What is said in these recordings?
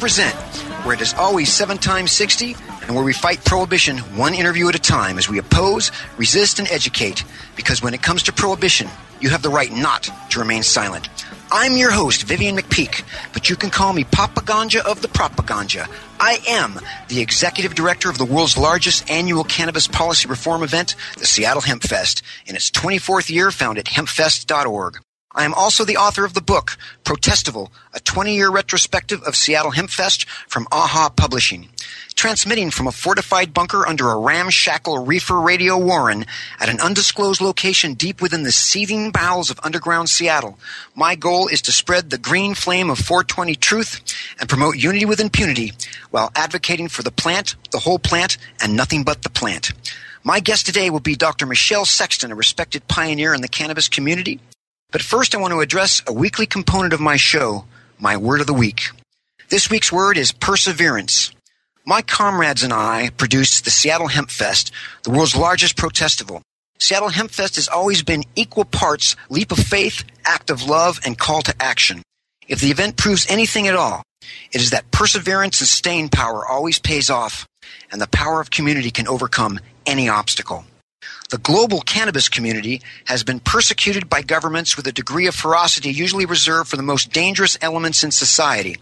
Welcome to Hemp Present, where it is always seven times 60 and where we fight prohibition one interview at a time as we oppose, resist, and educate. Because when it comes to prohibition, you have the right not to remain silent. I'm your host, Vivian McPeak, but you can call me Papa Ganja of the Propaganda. I am the executive director of the world's largest annual cannabis policy reform event, the Seattle Hemp Fest, in its 24th year found at hempfest.org. I am also the author of the book, Protestival, a 20-year retrospective of Seattle Hempfest from AHA Publishing. Transmitting from a fortified bunker under a ramshackle reefer radio warren at an undisclosed location deep within the seething bowels of underground Seattle, my goal is to spread the green flame of 420 truth and promote unity with impunity while advocating for the plant, the whole plant, and nothing but the plant. My guest today will be Dr. Michelle Sexton, a respected pioneer in the cannabis community but first, I want to address a weekly component of my show, my word of the week. This week's word is perseverance. My comrades and I produced the Seattle Hemp Fest, the world's largest protestival. Seattle Hemp Fest has always been equal parts leap of faith, act of love, and call to action. If the event proves anything at all, it is that perseverance and staying power always pays off, and the power of community can overcome any obstacle. The global cannabis community has been persecuted by governments with a degree of ferocity usually reserved for the most dangerous elements in society.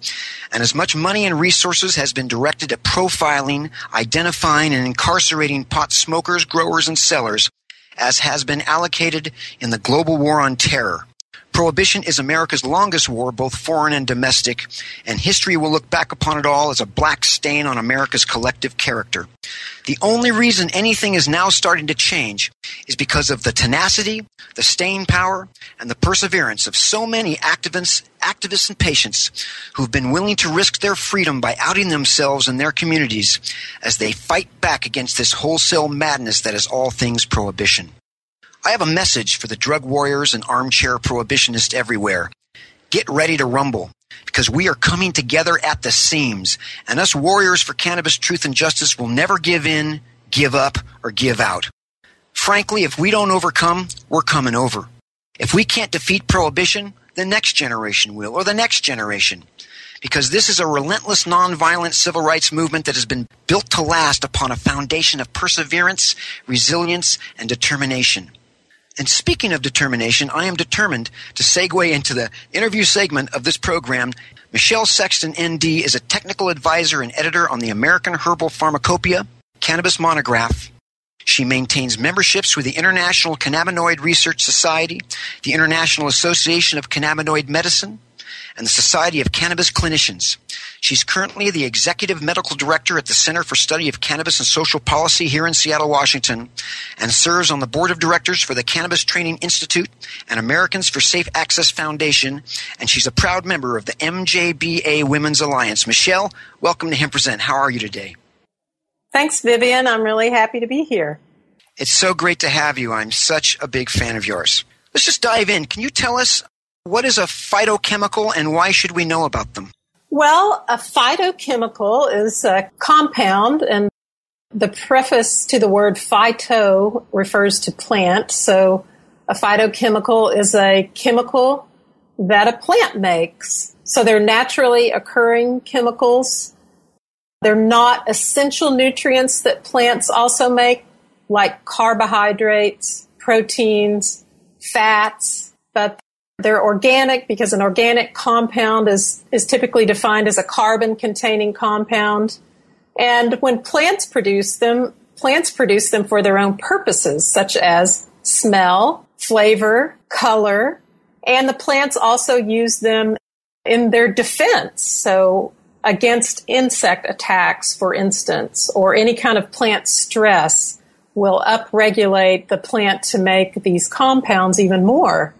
And as much money and resources has been directed at profiling, identifying, and incarcerating pot smokers, growers, and sellers as has been allocated in the global war on terror. Prohibition is America's longest war, both foreign and domestic, and history will look back upon it all as a black stain on America's collective character. The only reason anything is now starting to change is because of the tenacity, the staying power, and the perseverance of so many activists, activists and patients who've been willing to risk their freedom by outing themselves and their communities as they fight back against this wholesale madness that is all things prohibition. I have a message for the drug warriors and armchair prohibitionists everywhere. Get ready to rumble because we are coming together at the seams, and us warriors for cannabis truth and justice will never give in, give up, or give out. Frankly, if we don't overcome, we're coming over. If we can't defeat prohibition, the next generation will, or the next generation. Because this is a relentless nonviolent civil rights movement that has been built to last upon a foundation of perseverance, resilience, and determination. And speaking of determination, I am determined to segue into the interview segment of this program. Michelle Sexton, ND, is a technical advisor and editor on the American Herbal Pharmacopoeia, Cannabis Monograph. She maintains memberships with the International Cannabinoid Research Society, the International Association of Cannabinoid Medicine, and the Society of Cannabis Clinicians. She's currently the Executive Medical Director at the Center for Study of Cannabis and Social Policy here in Seattle, Washington, and serves on the Board of Directors for the Cannabis Training Institute and Americans for Safe Access Foundation, and she's a proud member of the MJBA Women's Alliance. Michelle, welcome to Hemp Present. How are you today? Thanks, Vivian. I'm really happy to be here. It's so great to have you. I'm such a big fan of yours. Let's just dive in. Can you tell us what is a phytochemical and why should we know about them? Well, a phytochemical is a compound, and the preface to the word phyto refers to plant. So, a phytochemical is a chemical that a plant makes. So, they're naturally occurring chemicals. They're not essential nutrients that plants also make, like carbohydrates, proteins, fats, but they're organic because an organic compound is, is typically defined as a carbon containing compound. And when plants produce them, plants produce them for their own purposes, such as smell, flavor, color, and the plants also use them in their defense. So against insect attacks, for instance, or any kind of plant stress will upregulate the plant to make these compounds even more.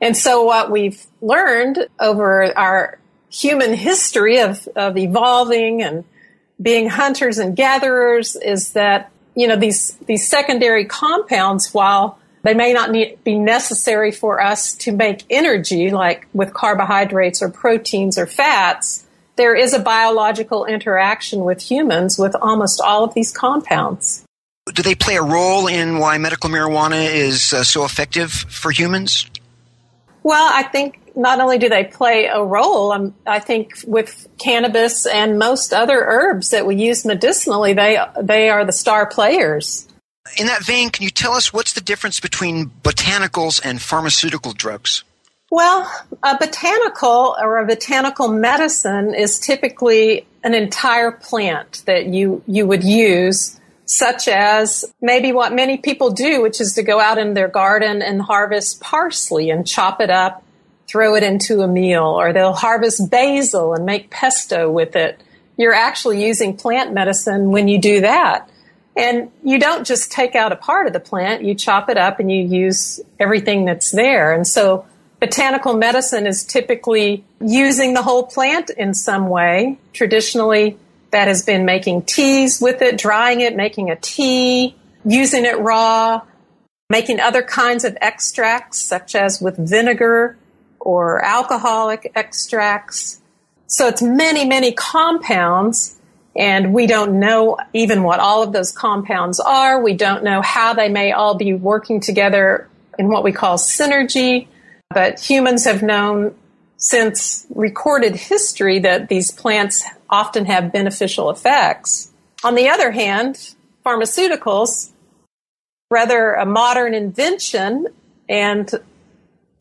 And so what we've learned over our human history of, of evolving and being hunters and gatherers is that, you know, these, these secondary compounds, while they may not need, be necessary for us to make energy, like with carbohydrates or proteins or fats, there is a biological interaction with humans with almost all of these compounds. Do they play a role in why medical marijuana is uh, so effective for humans? Well, I think not only do they play a role, um, I think with cannabis and most other herbs that we use medicinally, they they are the star players. In that vein, can you tell us what's the difference between botanicals and pharmaceutical drugs? Well, a botanical or a botanical medicine is typically an entire plant that you you would use such as maybe what many people do, which is to go out in their garden and harvest parsley and chop it up, throw it into a meal, or they'll harvest basil and make pesto with it. You're actually using plant medicine when you do that. And you don't just take out a part of the plant, you chop it up and you use everything that's there. And so botanical medicine is typically using the whole plant in some way. Traditionally, that has been making teas with it, drying it, making a tea, using it raw, making other kinds of extracts, such as with vinegar or alcoholic extracts. So it's many, many compounds, and we don't know even what all of those compounds are. We don't know how they may all be working together in what we call synergy, but humans have known since recorded history that these plants often have beneficial effects. On the other hand, pharmaceuticals, rather a modern invention and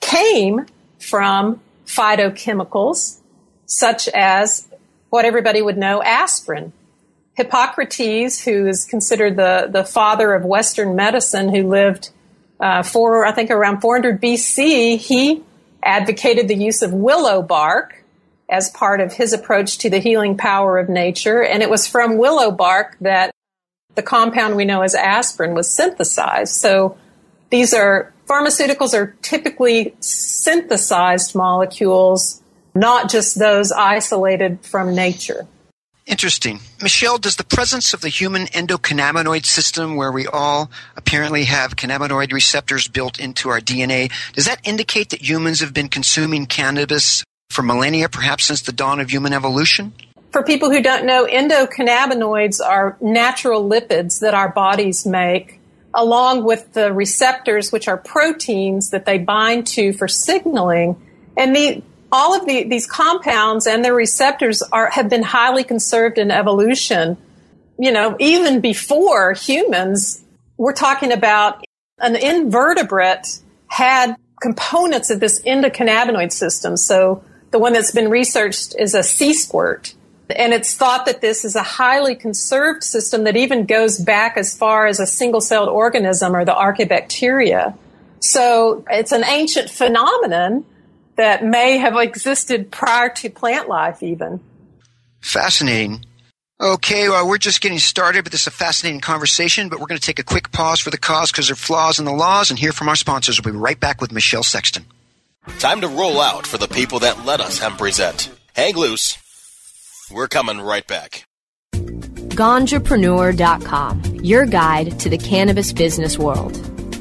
came from phytochemicals such as what everybody would know aspirin. Hippocrates, who is considered the, the father of Western medicine, who lived uh, for, I think, around 400 BC, he advocated the use of willow bark as part of his approach to the healing power of nature. And it was from willow bark that the compound we know as aspirin was synthesized. So these are pharmaceuticals are typically synthesized molecules, not just those isolated from nature. Interesting. Michelle, does the presence of the human endocannabinoid system, where we all apparently have cannabinoid receptors built into our DNA, does that indicate that humans have been consuming cannabis for millennia, perhaps since the dawn of human evolution? For people who don't know, endocannabinoids are natural lipids that our bodies make, along with the receptors, which are proteins that they bind to for signaling. And the, all of the, these compounds and their receptors are, have been highly conserved in evolution. You know, even before humans, we're talking about an invertebrate had components of this endocannabinoid system. So the one that's been researched is a sea squirt. And it's thought that this is a highly conserved system that even goes back as far as a single celled organism or the archaebacteria. So it's an ancient phenomenon that may have existed prior to plant life, even. Fascinating. Okay, well, we're just getting started, but this is a fascinating conversation. But we're going to take a quick pause for the cause because there are flaws in the laws and hear from our sponsors. We'll be right back with Michelle Sexton. Time to roll out for the people that let us hemp present. Hang loose. We're coming right back. Ganjapreneur.com, your guide to the cannabis business world.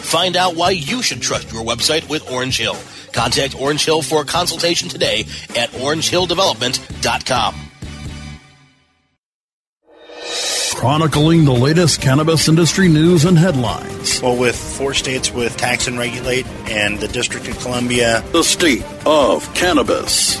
Find out why you should trust your website with Orange Hill. Contact Orange Hill for a consultation today at orangehilldevelopment.com. Chronicling the latest cannabis industry news and headlines. Well, with four states with tax and regulate and the District of Columbia, The state of cannabis.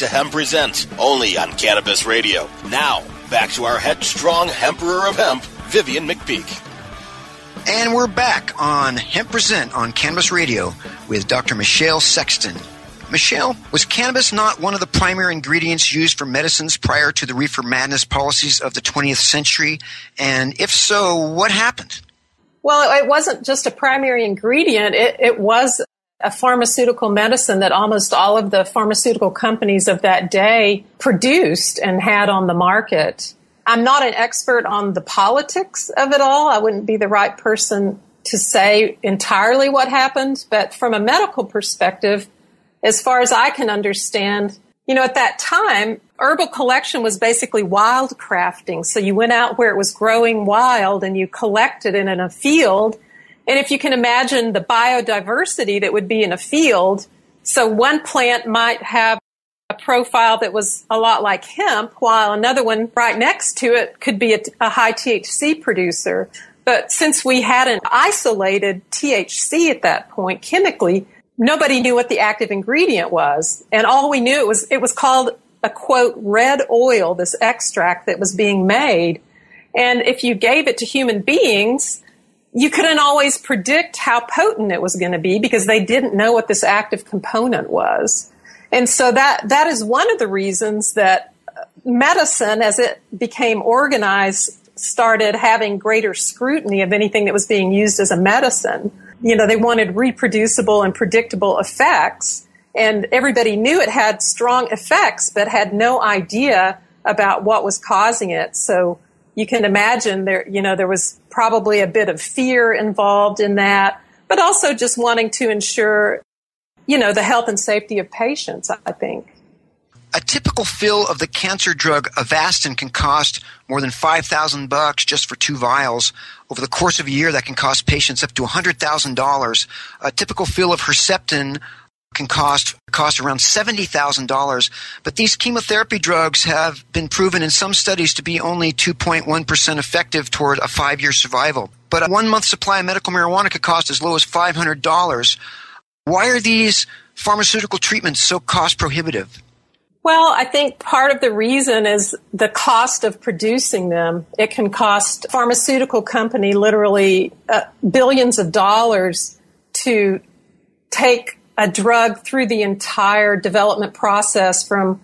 to Hemp Present, only on Cannabis Radio. Now, back to our headstrong Emperor of Hemp, Vivian McPeak. And we're back on Hemp Present on Cannabis Radio with Dr. Michelle Sexton. Michelle, was cannabis not one of the primary ingredients used for medicines prior to the reefer madness policies of the 20th century? And if so, what happened? Well, it wasn't just a primary ingredient. It, it was a pharmaceutical medicine that almost all of the pharmaceutical companies of that day produced and had on the market. I'm not an expert on the politics of it all. I wouldn't be the right person to say entirely what happened, but from a medical perspective, as far as I can understand, you know, at that time, herbal collection was basically wild crafting. So you went out where it was growing wild and you collected it in a field. And if you can imagine the biodiversity that would be in a field, so one plant might have a profile that was a lot like hemp, while another one right next to it could be a, a high THC producer. But since we hadn't isolated THC at that point chemically, nobody knew what the active ingredient was. And all we knew was, it was called a quote, red oil, this extract that was being made. And if you gave it to human beings, you couldn't always predict how potent it was going to be because they didn't know what this active component was. And so that, that is one of the reasons that uh, medicine, as it became organized, started having greater scrutiny of anything that was being used as a medicine. You know, they wanted reproducible and predictable effects. And everybody knew it had strong effects, but had no idea about what was causing it. So you can imagine there, you know, there was probably a bit of fear involved in that, but also just wanting to ensure, you know, the health and safety of patients, I think. A typical fill of the cancer drug Avastin can cost more than 5000 bucks just for two vials. Over the course of a year, that can cost patients up to $100,000. A typical fill of Herceptin can cost cost around seventy thousand dollars. But these chemotherapy drugs have been proven in some studies to be only two point one percent effective toward a five year survival. But a one month supply of medical marijuana could cost as low as five hundred dollars. Why are these pharmaceutical treatments so cost prohibitive? Well, I think part of the reason is the cost of producing them. It can cost pharmaceutical company literally uh, billions of dollars to take a drug through the entire development process from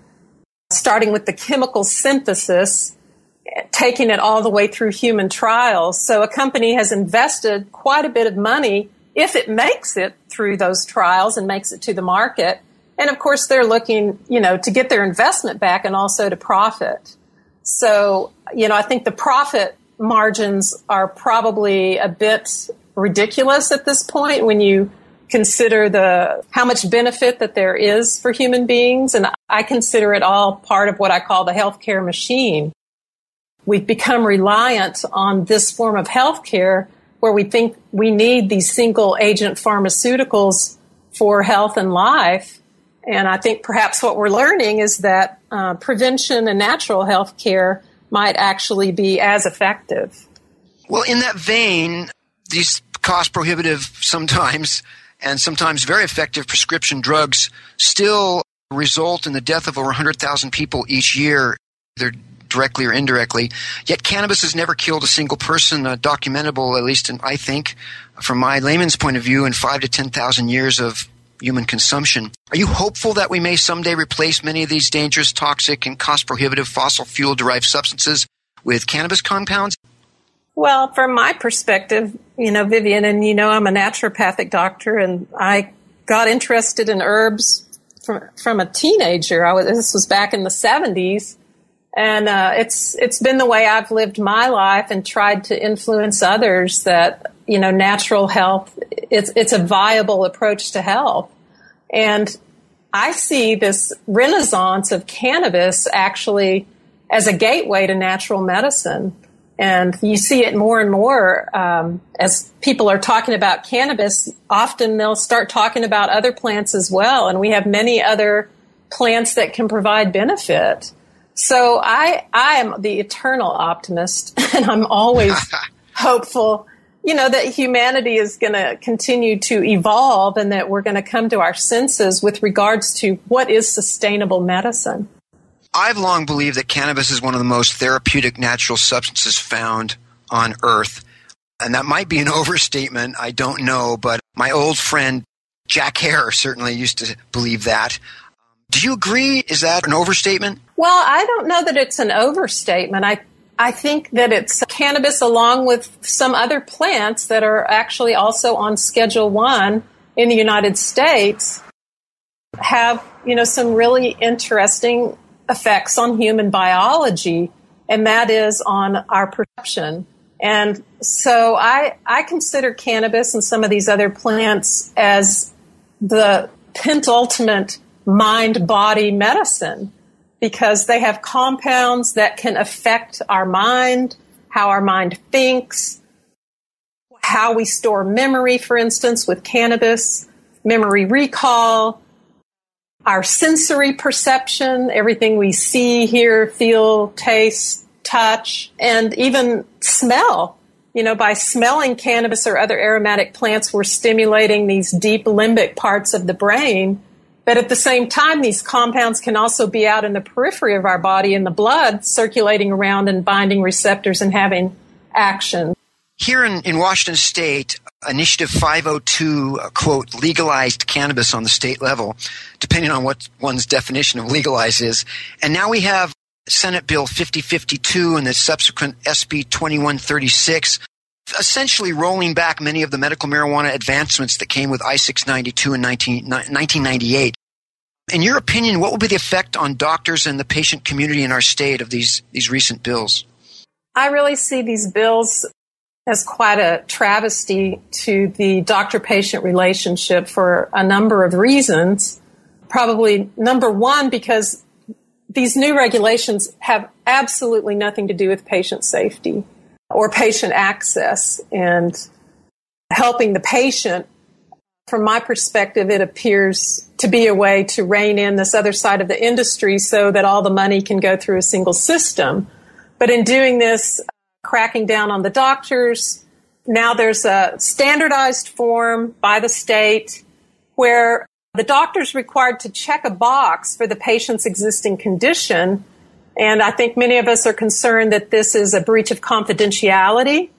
starting with the chemical synthesis, taking it all the way through human trials. So a company has invested quite a bit of money if it makes it through those trials and makes it to the market and of course, they're looking, you know, to get their investment back and also to profit. So, you know, I think the profit margins are probably a bit ridiculous at this point when you consider the how much benefit that there is for human beings and I consider it all part of what I call the healthcare machine. We've become reliant on this form of healthcare where we think we need these single agent pharmaceuticals for health and life and I think perhaps what we're learning is that uh, prevention and natural health care might actually be as effective. Well, in that vein, these cost prohibitive sometimes and sometimes very effective prescription drugs still result in the death of over 100,000 people each year, either directly or indirectly. Yet cannabis has never killed a single person, uh, documentable, at least in, I think, from my layman's point of view, in five to 10,000 years of human consumption. Are you hopeful that we may someday replace many of these dangerous, toxic, and cost prohibitive fossil fuel derived substances with cannabis compounds? Well, from my perspective, you know, Vivian, and you know, I'm a naturopathic doctor and I got interested in herbs from, from a teenager. I was, this was back in the 70s. And uh, it's it's been the way I've lived my life and tried to influence others that you know natural health it's it's a viable approach to health. And I see this renaissance of cannabis actually as a gateway to natural medicine. And you see it more and more um, as people are talking about cannabis. Often they'll start talking about other plants as well. And we have many other plants that can provide benefit. So I, I am the eternal optimist and I'm always hopeful, you know, that humanity is going to continue to evolve and that we're going to come to our senses with regards to what is sustainable medicine. I've long believed that cannabis is one of the most therapeutic natural substances found on earth. And that might be an overstatement. I don't know, but my old friend Jack Herer certainly used to believe that. Do you agree? Is that an overstatement? Well, I don't know that it's an overstatement. I I think that it's cannabis along with some other plants that are actually also on Schedule 1 in the United States have, you know, some really interesting effects on human biology and that is on our perception. And so I I consider cannabis and some of these other plants as the pentultimate mind body medicine because they have compounds that can affect our mind, how our mind thinks, how we store memory, for instance, with cannabis, memory recall, our sensory perception, everything we see, hear, feel, taste, touch, and even smell. You know, by smelling cannabis or other aromatic plants, we're stimulating these deep limbic parts of the brain but at the same time, these compounds can also be out in the periphery of our body in the blood, circulating around and binding receptors and having action. Here in, in Washington State, Initiative 502, uh, quote, legalized cannabis on the state level, depending on what one's definition of legalize is. And now we have Senate Bill 5052 and the subsequent SB 2136 essentially rolling back many of the medical marijuana advancements that came with I-692 in 19, 1998. In your opinion, what will be the effect on doctors and the patient community in our state of these, these recent bills? I really see these bills as quite a travesty to the doctor patient relationship for a number of reasons. Probably number one, because these new regulations have absolutely nothing to do with patient safety or patient access and helping the patient. From my perspective, it appears to be a way to rein in this other side of the industry so that all the money can go through a single system. But in doing this, cracking down on the doctors, now there's a standardized form by the state where The doctor's required to check a box for the patient's existing condition. And I think many of us are concerned that this is a breach of confidentiality,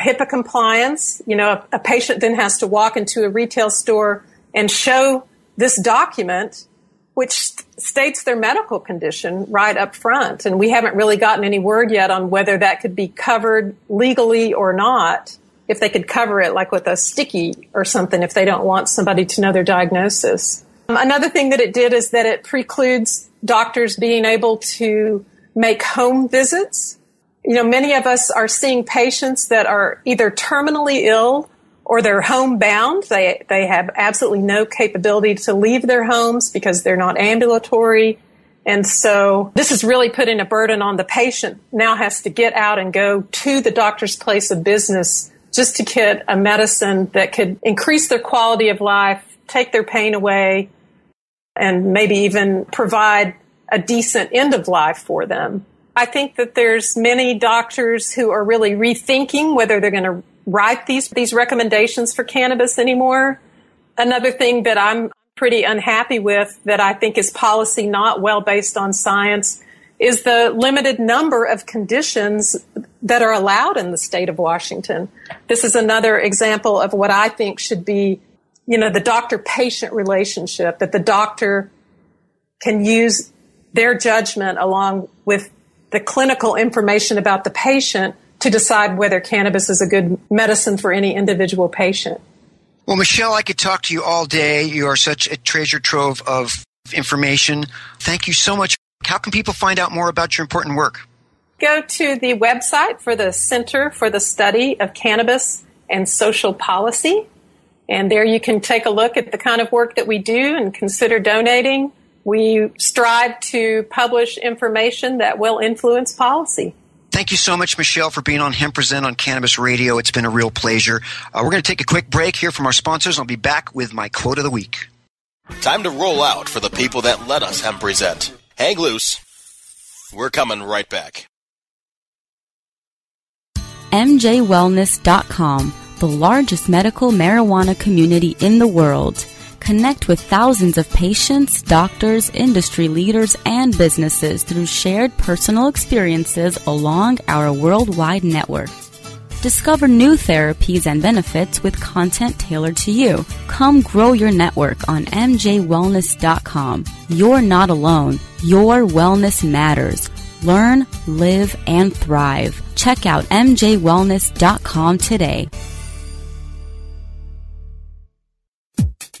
HIPAA compliance. You know, a, a patient then has to walk into a retail store and show this document which states their medical condition right up front. And we haven't really gotten any word yet on whether that could be covered legally or not. If they could cover it like with a sticky or something, if they don't want somebody to know their diagnosis. Um, another thing that it did is that it precludes doctors being able to make home visits. You know, many of us are seeing patients that are either terminally ill or they're homebound. They, they have absolutely no capability to leave their homes because they're not ambulatory. And so this is really putting a burden on the patient now has to get out and go to the doctor's place of business just to get a medicine that could increase their quality of life, take their pain away, and maybe even provide a decent end of life for them. I think that there's many doctors who are really rethinking whether they're going to write these, these recommendations for cannabis anymore. Another thing that I'm pretty unhappy with that I think is policy not well based on science is the limited number of conditions that are allowed in the state of Washington. This is another example of what I think should be, you know, the doctor patient relationship that the doctor can use their judgment along with the clinical information about the patient to decide whether cannabis is a good medicine for any individual patient. Well, Michelle, I could talk to you all day. You are such a treasure trove of information. Thank you so much. How can people find out more about your important work? Go to the website for the Center for the Study of Cannabis and Social Policy. And there you can take a look at the kind of work that we do and consider donating. We strive to publish information that will influence policy. Thank you so much, Michelle, for being on Hemp Present on Cannabis Radio. It's been a real pleasure. Uh, we're going to take a quick break here from our sponsors. I'll be back with my quote of the week. Time to roll out for the people that let us Hemp Present. Hang loose. We're coming right back. MJWellness.com, the largest medical marijuana community in the world Connect with thousands of patients, doctors, industry leaders, and businesses through shared personal experiences along our worldwide network. Discover new therapies and benefits with content tailored to you. Come grow your network on MJWellness.com. You're not alone. Your wellness matters. Learn, live, and thrive. Check out MJWellness.com today.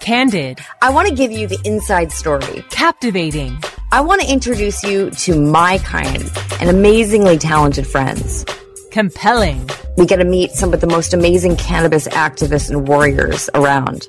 Candid. I want to give you the inside story. Captivating. I want to introduce you to my kind and amazingly talented friends. Compelling. We get to meet some of the most amazing cannabis activists and warriors around.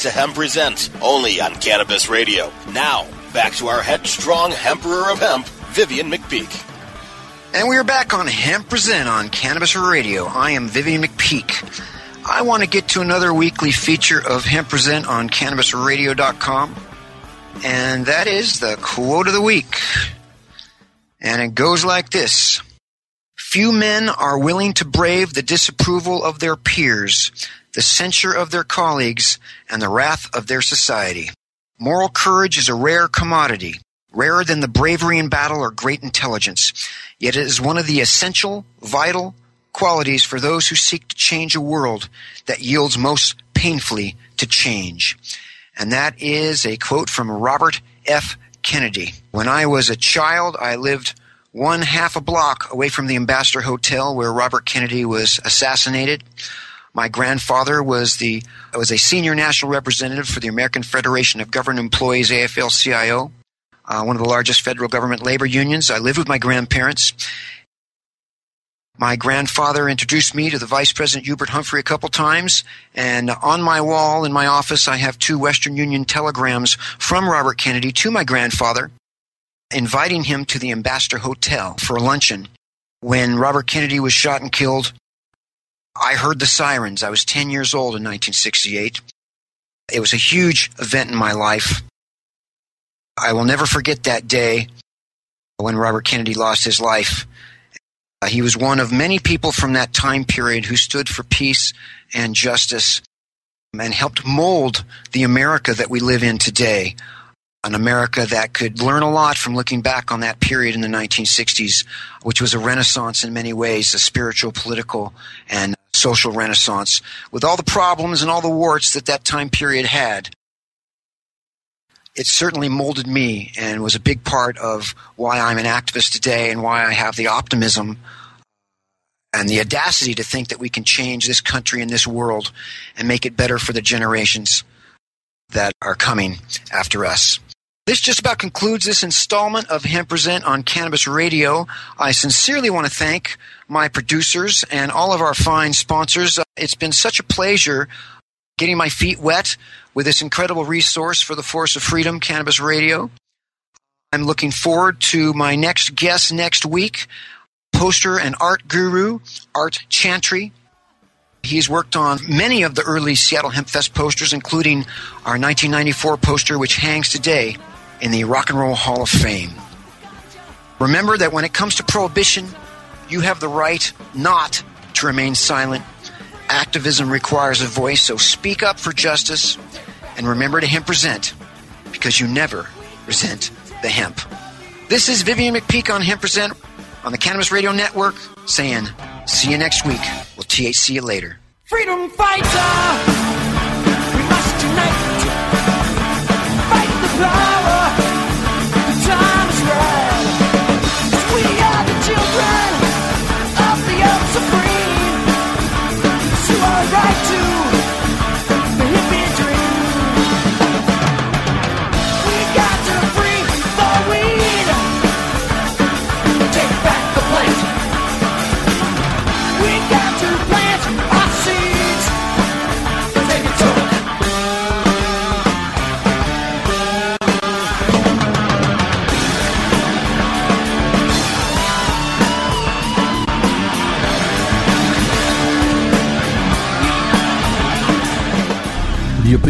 to Hemp Present, only on Cannabis Radio. Now, back to our headstrong Emperor of Hemp, Vivian McPeak. And we are back on Hemp Present on Cannabis Radio. I am Vivian McPeak. I want to get to another weekly feature of Hemp Present on CannabisRadio.com. and that is the quote of the week. And it goes like this. Few men are willing to brave the disapproval of their peers, the censure of their colleagues, and the wrath of their society. Moral courage is a rare commodity, rarer than the bravery in battle or great intelligence. Yet it is one of the essential, vital qualities for those who seek to change a world that yields most painfully to change. And that is a quote from Robert F. Kennedy. When I was a child, I lived one half a block away from the Ambassador Hotel where Robert Kennedy was assassinated. My grandfather was the was a senior national representative for the American Federation of Government Employees, AFL-CIO, uh, one of the largest federal government labor unions. I lived with my grandparents. My grandfather introduced me to the Vice President Hubert Humphrey a couple times, and on my wall in my office, I have two Western Union telegrams from Robert Kennedy to my grandfather, inviting him to the Ambassador Hotel for a luncheon. When Robert Kennedy was shot and killed, I heard the sirens. I was 10 years old in 1968. It was a huge event in my life. I will never forget that day when Robert Kennedy lost his life. Uh, he was one of many people from that time period who stood for peace and justice and helped mold the America that we live in today. An America that could learn a lot from looking back on that period in the 1960s, which was a renaissance in many ways, a spiritual, political, and social renaissance, with all the problems and all the warts that that time period had. It certainly molded me and was a big part of why I'm an activist today and why I have the optimism and the audacity to think that we can change this country and this world and make it better for the generations that are coming after us. This just about concludes this installment of Hemp Present on Cannabis Radio. I sincerely want to thank my producers and all of our fine sponsors. Uh, it's been such a pleasure getting my feet wet with this incredible resource for the Force of Freedom, Cannabis Radio. I'm looking forward to my next guest next week, poster and art guru, Art Chantry. He's worked on many of the early Seattle Hemp Fest posters, including our 1994 poster, which hangs today in the Rock and Roll Hall of Fame. Remember that when it comes to prohibition, you have the right not to remain silent. Activism requires a voice, so speak up for justice and remember to hemp present because you never resent the hemp. This is Vivian McPeak on Hemp Present on the Cannabis Radio Network saying, see you next week. We'll THC you later. Freedom fighter! We must unite! Fight the power!